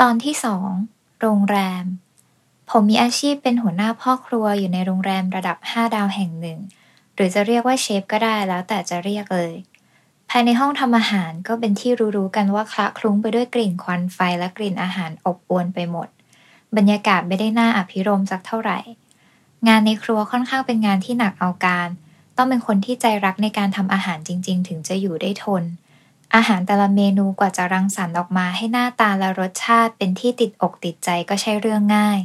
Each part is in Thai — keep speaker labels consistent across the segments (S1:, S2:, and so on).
S1: ตอนที่สองโรงแรม ผมมีอาชีพเป็นหัวหน้าพ่อครัวอยู่ในโรงแรมระดับ 5 ดาวแห่งหนึ่ง หรือจะเรียกว่าเชฟก็ได้แล้วแต่จะเรียกเลย ภายในห้องทำอาหารก็เป็นที่รู้ๆกันว่าคละคลุ้งไปด้วยกลิ่นควันไฟและกลิ่นอาหารอบอวลไปหมด บรรยากาศไม่ได้น่าอภิรมสักเท่าไหร่ งานในครัวค่อนข้างเป็นงานที่หนักเอาการ ต้องเป็นคนที่ใจรักในการทำอาหารจริง ๆ ถึงจะอยู่ได้ทน อาหารแต่ละเมนูกว่าจะรังสรรค์ออกมาให้หน้าตาและรสชาติเป็นที่ติดอกติดใจก็ใช่เรื่องง่าย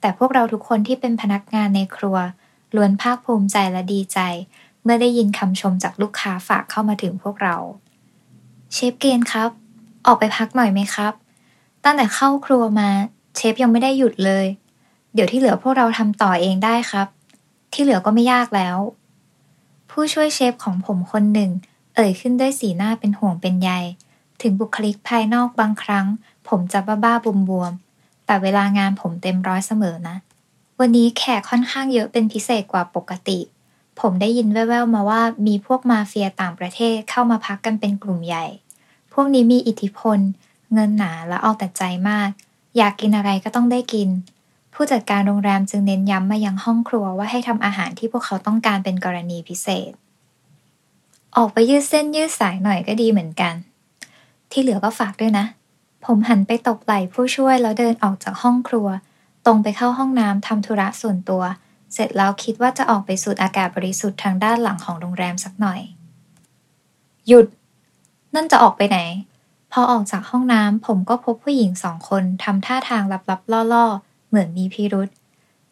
S1: แต่พวกเราทุกคนที่เป็นพนักงานในครัวล้วนภาคภูมิใจและดีใจ เมื่อได้ยินคำชมจากลูกค้าฝากเข้ามาถึงพวกเรา เชฟเกนครับ ออกไปพักหน่อยไหมครับ ตั้งแต่เข้าครัวมา เชฟยังไม่ได้หยุดเลย เดี๋ยวที่เหลือพวกเราทำต่อเองได้ครับ ที่เหลือก็ไม่ยากแล้ว ผู้ช่วยเชฟของผมคนหนึ่ง เอ่ยขึ้นด้วยสีหน้าเป็นห่วงเป็นใย ถึงบุคลิกภายนอกบางครั้ง ผมจะบ้าๆบวมๆแต่เวลางานผมเต็มร้อยเสมอนะ วันนี้แขกค่อนข้างเยอะเป็นพิเศษกว่าปกติ ผมได้ยินแว่วๆมาว่ามีพวกมาเฟียต่างประเทศเข้ามาพักกันเป็นกลุ่มใหญ่ พวกนี้มีอิทธิพล เงินหนาและเอาแต่ใจมาก อยากกินอะไรก็ต้องได้กิน ผู้จัดการโรงแรมจึงเน้นย้ำมายังห้องครัวว่าให้ทำอาหารที่พวกเขาต้องการเป็นกรณีพิเศษ ออกไปยืดเส้นยืดสายหน่อยก็ดีเหมือนกัน ที่เหลือก็ฝากด้วยนะ ผมหันไปตบไหล่ผู้ช่วยแล้วเดินออกจากห้องครัว ตรงไปเข้าห้องน้ำทำธุระส่วนตัว เสร็จแล้วคิดว่าจะออกไปสูดอากาศบริสุทธิ์ทางด้านหลังของโรงแรมสักหน่อย หยุด นั่นจะออกไปไหน พอออกจากห้องน้ำผมก็พบผู้หญิงสองคนทำท่าทางลับๆล่อๆ เหมือนมีพิรุษ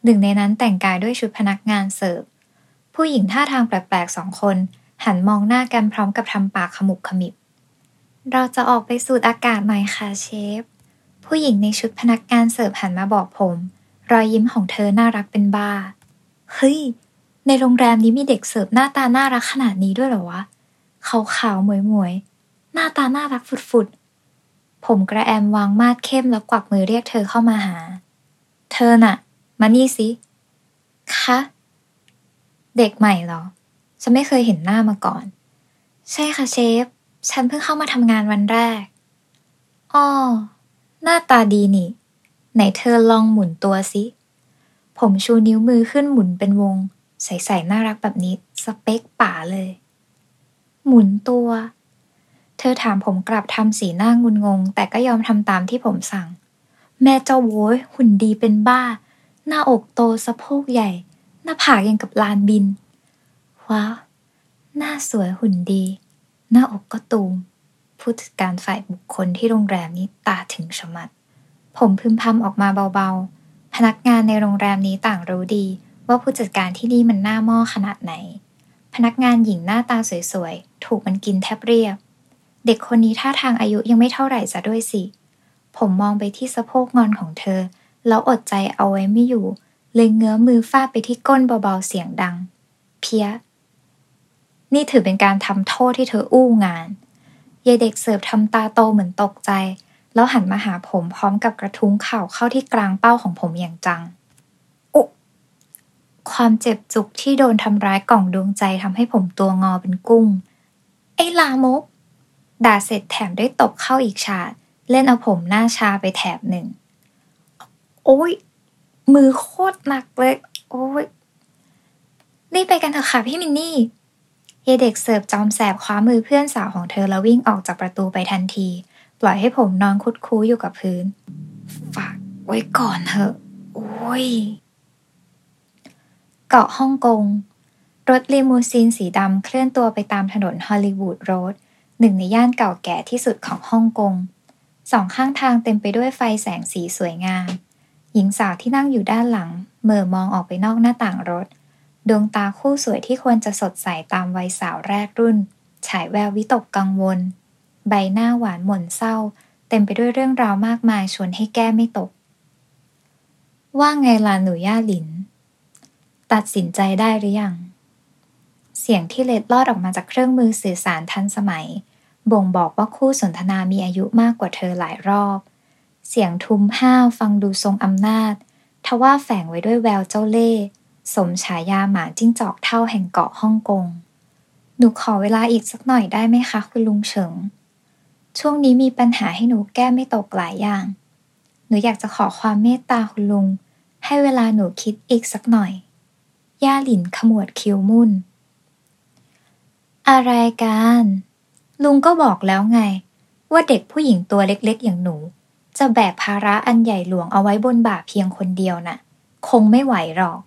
S1: หนึ่งในนั้นแต่งกายด้วยชุดพนักงานเสิร์ฟผู้หญิงท่าทางแปลกๆสองคน หันมองหน้ากันพร้อมกับทำปากขมุบขมิบ เราจะออกไปสูดอากาศหน่อยค่ะเชฟ ผู้หญิงในชุดพนักงานเสิร์ฟหันมาบอกผม รอยยิ้มของเธอน่ารักเป็นบ้า เฮ้ย ในโรงแรมนี้มีเด็กเสิร์ฟหน้าตาน่ารักขนาดนี้ด้วยเหรอวะ ขาวขาวๆหมวยหมวยๆหน้าตาน่ารักฝุดๆผมกระแอมวางมาดเข้มแล้วกวักมือเรียกเธอเข้ามาหา เธอน่ะ มานี่สิ คะ เด็กใหม่เหรอ ฉันไม่เคยเห็นหน้ามาก่อน ใช่ค่ะเชฟ ฉันเพิ่งเข้ามาทำงานวันแรกอ้อหน้าตาดีนี่ ไหนเธอลองหมุนตัวสิ ผมชูนิ้วมือขึ้นหมุนเป็นวง ใสๆน่ารักแบบนี้สเปคป่าเลย หมุนตัว เธอถามผมกลับทำสีหน้างุนงง แต่ก็ยอมทำตามที่ผมสั่ง แม่เจ้าโว้ยหุ่นดีเป็นบ้า หน้าอกโตสะโพกใหญ่ หน้าผากยังกับลานบิน ว้าหน้าสวยหุ่นดี หน้าอกก็ตูม ผู้จัดการฝ่ายบุคคลที่โรงแรมนี้ตาถึงชะมัด ผมพึมพำออกมาเบาๆ พนักงานในโรงแรมนี้ต่างรู้ดี ว่าผู้จัดการที่นี่มันหน้าหม้อขนาดไหน พนักงานหญิงหน้าตาสวยๆ ถูกมันกินแทบเรียบ เด็กคนนี้ท่าทางอายุยังไม่เท่าไหร่จะด้วยสิ ผมมองไปที่สะโพกงอนของเธอ แล้วอดใจเอาไว้ไม่อยู่ เลยเงื้อมือฟาดไปที่ก้นเบาๆเสียงดัง เพี้ย นี่ถือเป็นการทำโทษที่เธออู้งานยายเด็กเสิร์ฟทำตาโตเหมือนตกใจ แล้วหันมาหาผมพร้อมกับกระทุ้งเข่าเข้าที่กลางเป้าของผมอย่างจังอุความเจ็บจุกที่โดนทำร้ายกล่องดวงใจทำให้ผมตัวงอเป็นกุ้ง ไอ้ลามก ด่าเสร็จแถมได้ตบเข้าอีกฉาด เล่นเอาผมหน้าชาไปแถบหนึ่ง โอ้ย มือโคตรหนักเลย โอ้ยรีบไปกันเถอะค่ะพี่มินนี่ เยเด็กเสิร์ฟจอมแสบคว้ามือเพื่อนสาวของเธอแล้ววิ่งออกจากประตูไปทันที ปล่อยให้ผมนอนคุดคู้อยู่กับพื้น ฝากไว้ก่อนเถอะ โอ้ย เกาะฮ่องกง รถลีมูซีนสีดำเคลื่อนตัวไปตามถนนฮอลลีวูดโรดหนึ่งในย่านเก่าแก่ที่สุดของฮ่องกงสองข้างทางเต็มไปด้วยไฟแสงสีสวยงาม หญิงสาวที่นั่งอยู่ด้านหลังเหม่อมองออกไปนอกหน้าต่างรถ ดวงตาคู่สวยที่ควรจะสดใสตามวัยสาวแรกรุ่น ฉายแวววิตกกังวล ใบหน้าหวานหม่นเศร้า เต็มไปด้วยเรื่องราวมากมายชวนให้แก้ไม่ตก ว่าไงล่ะหนูย่าหลิน ตัดสินใจได้หรือยัง เสียงที่เล็ดลอดออกมาจากเครื่องมือสื่อสารทันสมัย บ่งบอกว่าคู่สนทนามีอายุมากกว่าเธอหลายรอบ เสียงทุ้มห้าวฟังดูทรงอำนาจ ทว่าแฝงไว้ด้วยแววเจ้าเล่ห์ สมฉายาหมาจิ้งจอกเท่าแห่งเกาะฮ่องกง หนูขอเวลาอีกสักหน่อยได้ไหมคะ คุณลุงเฉิง ช่วงนี้มีปัญหาให้หนูแก้ไม่ตกหลายอย่าง หนูอยากจะขอความเมตตาคุณลุง ให้เวลาหนูคิดอีกสักหน่อย ย่าหลินขมวดคิ้วมุ่น อะไรกัน ลุงก็บอกแล้วไง ว่าเด็กผู้หญิงตัวเล็กๆ อย่างหนู จะแบกภาระอันใหญ่หลวงเอาไว้บนบ่าเพียงคนเดียวนะ่ะ คงไม่ไหวหรอก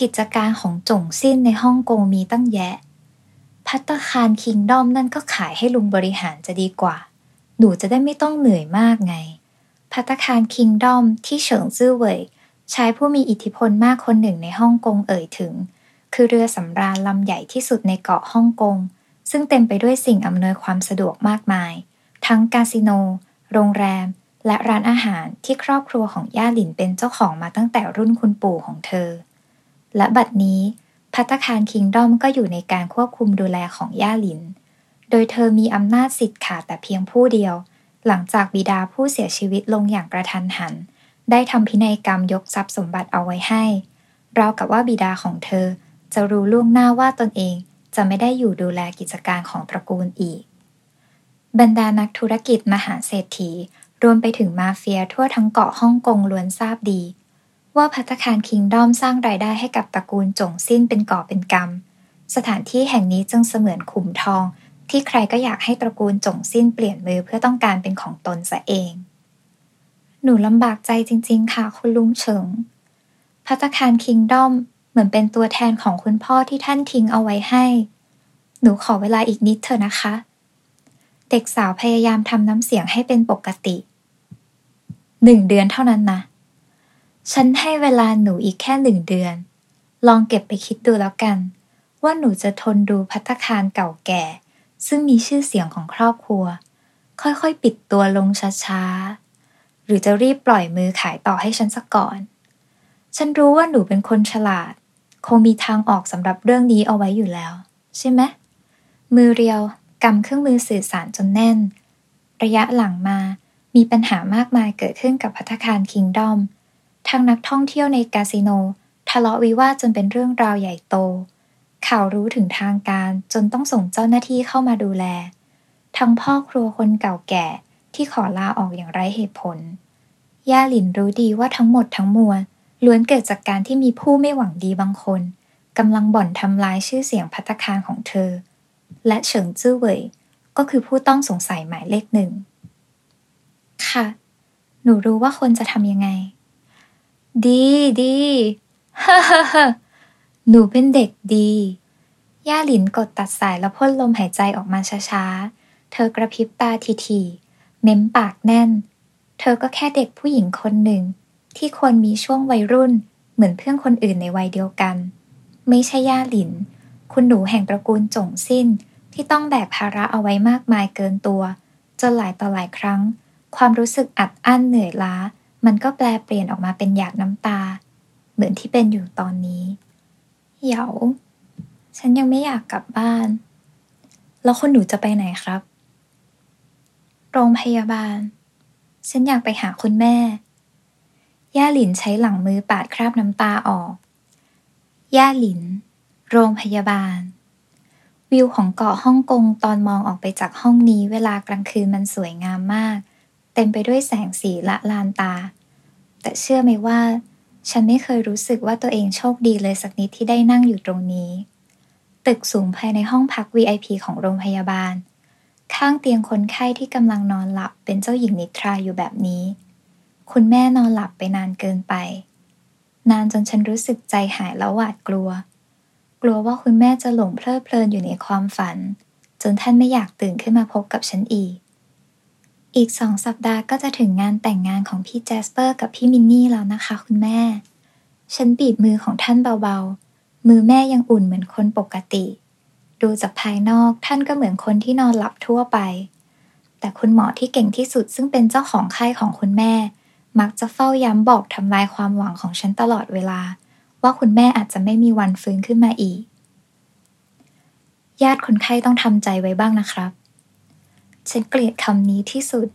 S1: กิจการของจงสิ้นในฮ่องกงมีตั้งแยะ พัตตาคารคิงดอมนั่นก็ขายให้ลุงบริหารจะดีกว่า หนูจะได้ไม่ต้องเหนื่อยมากไง พัตคารคิงดอมที่เฉิงซื่อเว่ยชายผู้มีอิทธิพลมากคนหนึ่งในฮ่องกงเอ่ยถึง คือเรือสำราญลำใหญ่ที่สุดในเกาะฮ่องกง ซึ่งเต็มไปด้วยสิ่งอำนวยความสะดวกมากมาย ทั้งคาสิโน โรงแรม และร้านอาหารที่ครอบครัวของย่าหลินเป็นเจ้าของมาตั้งแต่รุ่นคุณปู่ของเธอ และบัดนี้พัตคารคิงดอมก็อยู่ในการควบคุมดูแลของย่าหลิน โดยเธอมีอำนาจสิทธิ์ขาดแต่เพียงผู้เดียว หลังจากบิดาผู้เสียชีวิตลงอย่างกระทันหัน ได้ทำพินัยกรรมยกทรัพย์สมบัติเอาไว้ให้ ราวกับว่าบิดาของเธอจะรู้ล่วงหน้าว่าตนเองจะไม่ได้อยู่ดูแลกิจการของตระกูลอีก บรรดานักธุรกิจมหาเศรษฐี รวมไปถึงมาเฟียทั่วทั้งเกาะฮ่องกงล้วนทราบดี ว่าพัตคารคิงดอมสร้างรายได้ให้กับตระกูลจงสิ้นเป็นก่อเป็นกรรม สถานที่แห่งนี้จึงเสมือนขุมทอง ที่ใครก็อยากให้ตระกูลจงสิ้นเปลี่ยนมือเพื่อต้องการเป็นของตนซะเอง หนูลำบากใจจริง ๆ ค่ะคุณลุงเฉิงพัตคารคิงดอมเหมือนเป็นตัวแทนของคุณพ่อที่ท่านทิ้งเอาไว้ให้ หนูขอเวลาอีกนิดเถอะนะคะ เด็กสาวพยายามทำน้ำเสียงให้เป็นปกติ หนึ่งเดือนเท่านั้นนะ ฉันให้เวลาหนูอีกแค่หนึ่งเดือน ลองเก็บไปคิดดูแล้วกัน ว่าหนูจะทนดูพัตคารเก่าแก่ ซึ่งมีชื่อเสียงของครอบครัว ค่อยๆ ปิดตัวลงช้าๆ หรือจะรีบปล่อยมือขายต่อให้ฉันสักก่อน ฉันรู้ว่าหนูเป็นคนฉลาด คงมีทางออกสำหรับเรื่องนี้เอาไว้อยู่แล้ว ใช่ไหมมือเรียวกำเครื่องมือสื่อสารจนแน่น ระยะหลังมามีปัญหามากมายเกิดขึ้นกับพัฒคารคิงดอม ทางนักท่องเที่ยวในคาสิโน ทะเลาะวิวาทจนเป็นเรื่องราวใหญ่โต ข่าวรู้ถึงทางการจนต้องส่งเจ้าหน้าที่เข้ามาดูแล ทั้งพ่อครัวคนเก่าแก่ที่ขอลาออกอย่างไร้เหตุผล ย่าหลินรู้ดีว่าทั้งหมดทั้งมวลล้วนเกิดจากการที่มีผู้ไม่หวังดีบางคนกำลังบ่อนทำลายชื่อเสียงพัตคารของเธอ และเฉิงจื้อเว่ยก็คือผู้ต้องสงสัยหมายเลขหนึ่ง ค่ะ หนูรู้ว่าคนจะทำยังไง ดีดีฮ่าฮ่าฮ่าหนูเป็นเด็กดี ย่าหลินกดตัดสายแล้วพ่นลมหายใจออกมาช้าๆ เธอกระพริบตาทีๆ เม้มปากแน่น เธอก็แค่เด็กผู้หญิงคนหนึ่ง ที่ควรมีช่วงวัยรุ่น เหมือนเพื่อนคนอื่นในวัยเดียวกัน ไม่ใช่ย่าหลิน คุณหนูแห่งตระกูลจงสิ้นที่ต้องแบกภาระเอาไว้มากมายเกินตัว จนหลายต่อหลายครั้ง ความรู้สึกอัดอั้นเหนื่อยล้า มันก็แปลเปลี่ยนออกมาเป็นหยาดน้ำตา เหมือนที่เป็นอยู่ตอนนี้ เหยา ฉันยังไม่อยากกลับบ้าน แล้วคนหนูจะไปไหนครับ โรงพยาบาล ฉันอยากไปหาคุณแม่ ย่าหลินใช้หลังมือปาดคราบน้ำตาออก ย่าหลิน โรงพยาบาล วิวของเกาะฮ่องกงตอนมองออกไปจากห้องนี้เวลากลางคืนมันสวยงามมาก เต็มไปด้วยแสงสีละลานตา แต่เชื่อไหมว่า ฉันไม่เคยรู้สึกว่าตัวเองโชคดีเลยสักนิดที่ได้นั่งอยู่ตรงนี้ ตึกสูงภายในห้องพัก VIP ของโรงพยาบาล ข้างเตียงคนไข้ที่กำลังนอนหลับเป็นเจ้าหญิงนิทราอยู่แบบนี้ คุณแม่นอนหลับไปนานเกินไป นานจนฉันรู้สึกใจหายแล้วหวาดกลัว กลัวว่าคุณแม่จะหลงเพลิดเพลินอยู่ในความฝัน จนท่านไม่อยากตื่นขึ้นมาพบกับฉันอีก อีกสองสัปดาห์ก็จะถึงงานแต่งงานของพี่แจสเปอร์กับพี่มินนี่แล้วนะคะคุณแม่ ฉันบีบมือของท่านเบาๆ มือแม่ยังอุ่นเหมือนคนปกติ ดูจากภายนอกท่านก็เหมือนคนที่นอนหลับทั่วไป แต่คุณหมอที่เก่งที่สุดซึ่งเป็นเจ้าของไข้ของคุณแม่ มักจะเฝ้าย้ำบอกทำลายความหวังของฉันตลอดเวลา ว่าคุณแม่อาจจะไม่มีวันฟื้นขึ้นมาอีก ญาติคนไข้ต้องทำใจไว้บ้างนะครับ ฉันเกลียดคำนี้ที่สุด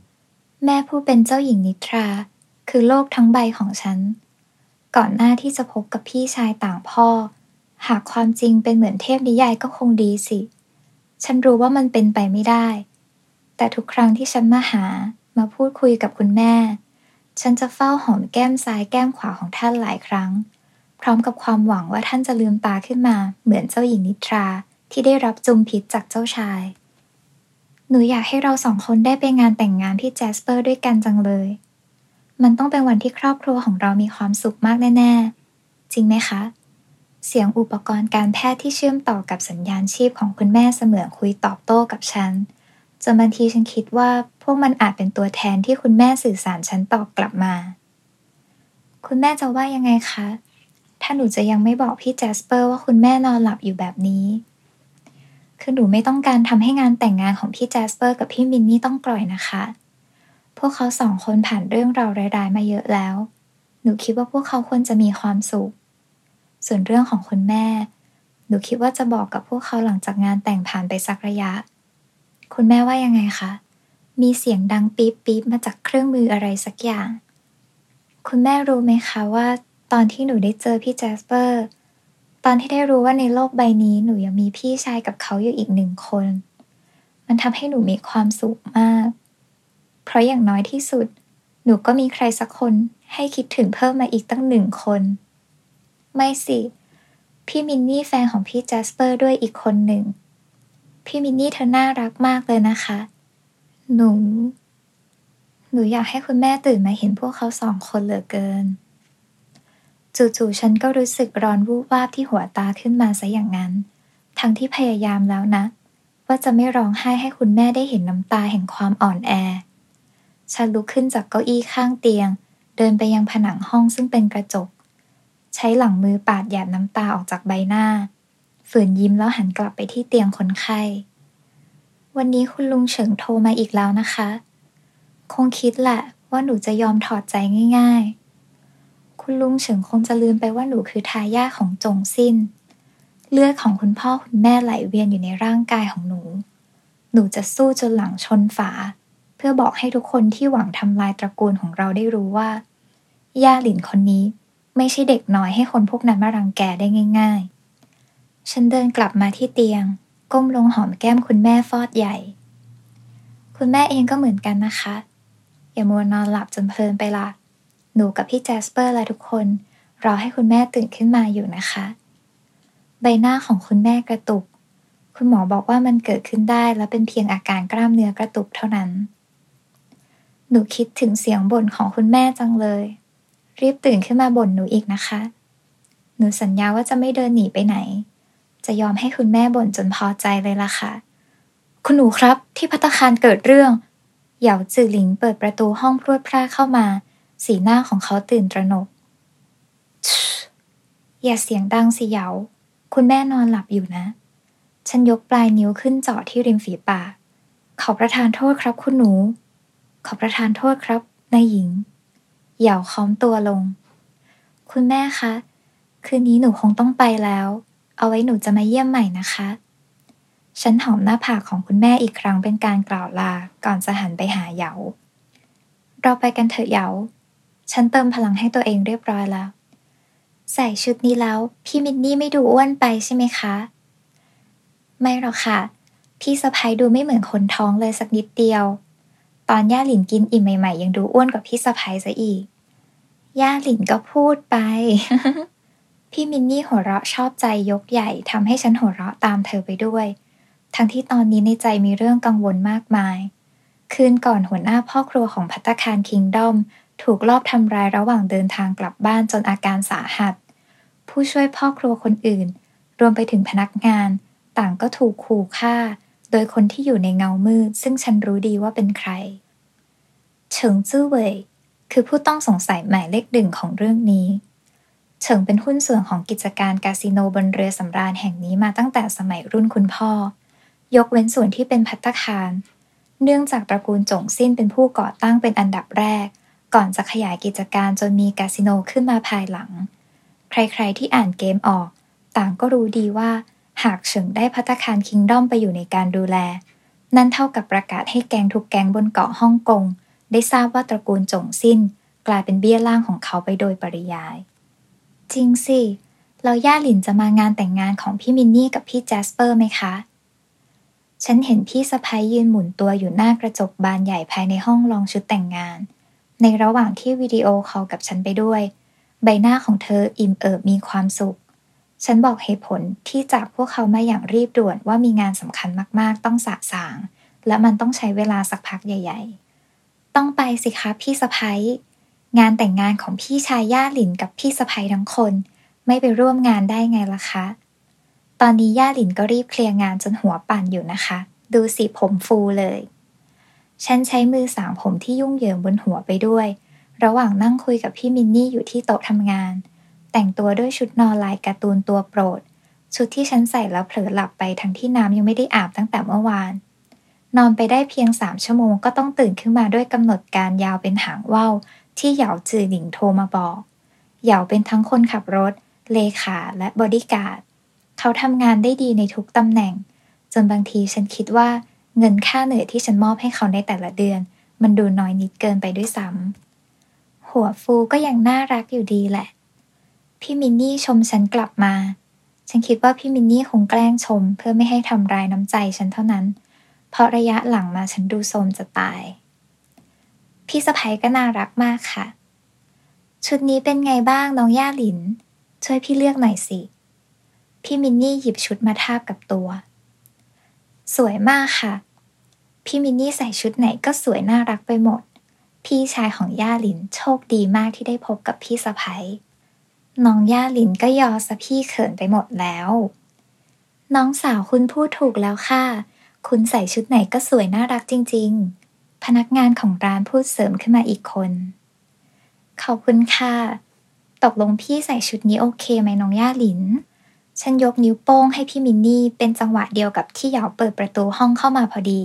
S1: แม่ผู้เป็นเจ้าหญิงนิทรา คือโลกทั้งใบของฉัน ก่อนหน้าที่จะพบกับพี่ชายต่างพ่อ หากความจริงเป็นเหมือนเทพนิยายก็คงดีสิ ฉันรู้ว่ามันเป็นไปไม่ได้ แต่ทุกครั้งที่ฉันมาหามาพูดคุยกับคุณแม่ ฉันจะเฝ้าหอมแก้มซ้ายแก้มขวาของท่านหลายครั้ง พร้อมกับความหวังว่าท่านจะลืมตาขึ้นมา เหมือนเจ้าหญิงนิทราที่ได้รับจุมพิษจากเจ้าชาย หนูอยากให้เราสองคนได้ไปงานแต่งงานที่แจสเปอร์ด้วยกันจังเลย มันต้องเป็นวันที่ครอบครัวของเรามีความสุขมากแน่ๆ จริงไหมคะ เสียงอุปกรณ์การแพทย์ที่เชื่อมต่อกับสัญญาณชีพของคุณแม่เสมือนคุยตอบโต้กับฉันจนบางทีฉันคิดว่าพวกมันอาจเป็นตัวแทนที่คุณแม่สื่อสารฉันตอบกลับมา คุณแม่จะว่ายังไงคะ ถ้าหนูจะยังไม่บอกพี่แจสเปอร์ว่าคุณแม่นอนหลับอยู่แบบนี้ คือหนูไม่ต้องการทำให้งานแต่งงานของพี่แจสเปอร์กับพี่มินนี่ต้องกล่อยนะคะ พวกเขาสองคนผ่านเรื่องราวร้ายๆมาเยอะแล้ว หนูคิดว่าพวกเขาควรจะมีความสุข ส่วนเรื่องของคุณแม่ หนูคิดว่าจะบอกกับพวกเขาหลังจากงานแต่งผ่านไปสักระยะ คุณแม่ว่ายังไงคะ มีเสียงดังปี๊บปี๊บมาจากเครื่องมืออะไรสักอย่าง คุณแม่รู้ไหมคะว่า ตอนที่หนูได้เจอพี่แจสเปอร์ ตอนที่ได้รู้ว่าในโลกใบนี้หนูยังมีพี่ชายกับเขาอยู่อีกหนึ่งคน มันทำให้หนูมีความสุขมาก เพราะอย่างน้อยที่สุด หนูก็มีใครสักคนให้คิดถึงเพิ่มมาอีกตั้งหนึ่งคน ไม่สิ พี่มินนี่แฟนของพี่แจสเปอร์ด้วยอีกคนหนึ่ง พี่มินนี่เธอน่ารักมากเลยนะคะ หนู หนูอยากให้คุณแม่ตื่นมาเห็นพวกเขาสองคนเหลือเกิน จู่ๆฉันก็รู้สึกร้อนวูบวาบที่หัวตาขึ้นมาซะอย่างนั้น ทั้งที่พยายามแล้วนะ ว่าจะไม่ร้องไห้ให้คุณแม่ได้เห็นน้ำตาแห่งความอ่อนแอ ฉันลุกขึ้นจากเก้าอี้ข้างเตียง เดินไปยังผนังห้องซึ่งเป็นกระจก ใช้หลังมือปาดหยาดน้ำตาออกจากใบหน้า ฝืนยิ้มแล้วหันกลับไปที่เตียงคนไข้ วันนี้คุณลุงเฉิงโทรมาอีกแล้วนะคะ คงคิดแหละว่าหนูจะยอมถอดใจง่าย ๆ คุณลุงเฉิงคงจะลืมไปว่าหนูคือทายาทของจงสิ้น เลือดของคุณพ่อคุณแม่ไหลเวียนอยู่ในร่างกายของหนู หนูจะสู้จนหลังชนฝา เพื่อบอกให้ทุกคนที่หวังทำลายตระกูลของเราได้รู้ว่า ย่าหลินคนนี้ไม่ใช่เด็กน้อยให้คนพวกนั้นมารังแกได้ง่าย ๆ ฉันเดินกลับมาที่เตียง ก้มลงหอมแก้มคุณแม่ฟอดใหญ่ คุณแม่เองก็เหมือนกันนะคะ อย่ามัวนอนหลับจนเพลินไปละ หนูกับพี่แจสเปอร์และทุกคนรอให้คุณแม่ตื่นขึ้นมาอยู่นะคะ ใบหน้าของคุณแม่กระตุก คุณหมอบอกว่ามันเกิดขึ้นได้และเป็นเพียงอาการกล้ามเนื้อกระตุกเท่านั้น หนูคิดถึงเสียงบ่นของคุณแม่จังเลย รีบตื่นขึ้นมาบ่นหนูอีกนะคะ หนูสัญญาว่าจะไม่เดินหนีไปไหน จะยอมให้คุณแม่บ่นจนพอใจเลยล่ะค่ะ คุณหนูครับที่พัตคารเกิดเรื่อง เหยาจือหลิงเปิดประตูห้องพรวดพราเข้ามา สีหน้าของเขาตื่นตระหนก อย่าเสียงดังสิเหยา คุณแม่นอนหลับอยู่นะ ฉันยกปลายนิ้วขึ้นเจาะที่ริมฝีปาก ขอประทานโทษครับคุณหนู ขอประทานโทษครับนายหญิง เหยาค้อมตัวลง คุณแม่คะ คืนนี้หนูคงต้องไปแล้ว เอาไว้หนูจะมาเยี่ยมใหม่นะคะ ฉันหอมหน้าผากของคุณแม่อีกครั้งเป็นการกล่าวลา ก่อนจะหันไปหาเหยาเราไปกันเถอะเหยา ฉันเติมพลังให้ตัวเองเรียบร้อยแล้ว ใส่ชุดนี้แล้ว พี่มินนี่ไม่ดูอ้วนไปใช่ไหมคะ ไม่หรอกค่ะ พี่สะพ้ยดูไม่เหมือนคนท้องเลยสักนิดเดียว ตอนย่าหลินกินอิ่มใหม่ ๆ ยังดูอ้วนกว่าพี่สะพ้ยซะอีก ย่าหลินก็พูดไป พี่มินนี่หัวเราะชอบใจยกใหญ่ทำให้ฉันหัวเราะตามเธอไปด้วย ทั้งที่ตอนนี้ในใจมีเรื่องกังวลมากมาย คืนก่อนหัวหน้าพ่อครัวของพัตคารคิงดอม ถูกลอบทำร้ายระหว่างเดินทางกลับบ้านจนอาการสาหัส ผู้ช่วยพ่อครัวคนอื่น รวมไปถึงพนักงาน ต่างก็ถูกขู่ฆ่า โดยคนที่อยู่ในเงามืด ซึ่งฉันรู้ดีว่าเป็นใคร เฉิงจื้อเว่ยคือผู้ต้องสงสัยหมายเลขหนึ่งของเรื่องนี้ เฉิงเป็นหุ้นส่วนของกิจการคาสิโนบนเรือสำราญแห่งนี้มาตั้งแต่สมัยรุ่นคุณพ่อ ยกเว้นส่วนที่เป็นพัตคาร เนื่องจากตระกูลจงสิ้นเป็นผู้ก่อตั้งเป็นอันดับแรก ก่อนจะขยายกิจการจนมีคาสิโนขึ้นมาภายหลัง ใครๆที่อ่านเกมออก ต่างก็รู้ดีว่า หากเฉิงได้พัตคารคิงดอมไปอยู่ในการดูแล นั่นเท่ากับประกาศให้แกงทุกแกงบนเกาะฮ่องกง ได้ทราบว่าตระกูลจงสิ้น กลายเป็นเบี้ยล่างของเขาไปโดยปริยาย จริงสิ เราย่าหลินจะมางานแต่งงานของพี่มินนี่กับพี่แจสเปอร์ไหมคะฉันเห็นพี่สะพ้ยยืนหมุนตัวอยู่หน้ากระจกบานใหญ่ภายในห้องลองชุดแต่งงาน ในระหว่างที่วิดีโอคอลกับฉันไปด้วย ใบหน้าของเธออิ่มเอิบมีความสุข ฉันบอกเหตุผลที่จากพวกเขามาอย่างรีบด่วนว่ามีงานสำคัญมากๆ ต้องสะสาง และมันต้องใช้เวลาสักพักใหญ่ ๆ ต้องไปสิคะพี่สะพ้ยงานแต่งงานของพี่ชายย่าหลินกับพี่สะพ้ยทั้งคน ไม่ไปร่วมงานได้ไงล่ะคะ ตอนนี้ย่าหลินก็รีบเคลียร์งานจนหัวปั่นอยู่นะคะ ดูสิผมฟูเลย ฉันใช้มือสางผมที่ยุ่งเหยิงบนหัวไปด้วย ระหว่างนั่งคุยกับพี่มินนี่อยู่ที่โต๊ะทำงาน แต่งตัวด้วยชุดนอนลายการ์ตูนตัวโปรด ชุดที่ฉันใส่แล้วเผลอหลับไปทั้งที่น้ำยังไม่ได้อาบตั้งแต่เมื่อวาน นอนไปได้เพียงสามชั่วโมงก็ต้องตื่นขึ้นมาด้วยกำหนดการยาวเป็นหางว่าวที่เหยาจือหลิงโทรมาบอก เหยาเป็นทั้งคนขับรถ เลขาและบอดี้การ์ด เขาทำงานได้ดีในทุกตำแหน่ง จนบางทีฉันคิดว่า เงินค่าเหนื่อยที่ฉันมอบให้เขาในแต่ละเดือน มันดูน้อยนิดเกินไปด้วยซ้ำหัวฟูก็ยังน่ารักอยู่ดีแหละ พี่มินนี่ชมฉันกลับมา ฉันคิดว่าพี่มินนี่คงแกล้งชม เพื่อไม่ให้ทำร้ายน้ำใจฉันเท่านั้น เพราะระยะหลังมาฉันดูโทรมจะตาย พี่สะพ้ยก็น่ารักมากค่ะ ชุดนี้เป็นไงบ้างน้องย่าหลิน ช่วยพี่เลือกหน่อยสิ พี่มินนี่หยิบชุดมาทาบกับตัว สวยมากค่ะ พี่มินนี่ใส่ชุดไหนก็สวยน่ารักไปหมด พี่ชายของย่าหลินโชคดีมากที่ได้พบกับพี่สะพ้ยน้องย่าหลินก็ยอสะพี่เขินไปหมดแล้ว น้องสาวคุณพูดถูกแล้วค่ะ คุณใส่ชุดไหนก็สวยน่ารักจริง ๆ พนักงานของร้านพูดเสริมขึ้นมาอีกคน ขอบคุณค่ะ ตกลงพี่ใส่ชุดนี้โอเคไหมน้องย่าหลิน ฉันยกนิ้วโป้งให้พี่มินนี่เป็นจังหวะเดียวกับที่เหยาเปิดประตูห้องเข้ามาพอดี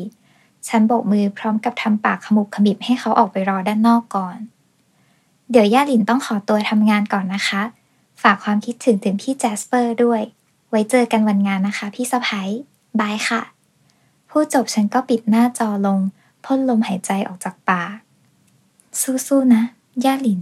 S1: ฉันโบกมือพร้อมกับทำปากขมุบขมิบให้เขาออกไปรอด้านนอกก่อน เดี๋ยวย่าหลินต้องขอตัวทำงานก่อนนะคะ ฝากความคิดถึงถึงพี่แจสเปอร์ด้วย ไว้เจอกันวันงานนะคะ พี่สะพ้ยบายค่ะพูดจบฉันก็ปิดหน้าจอลงพ่นลมหายใจออกจากปาก สู้ๆนะ ย่าหลิน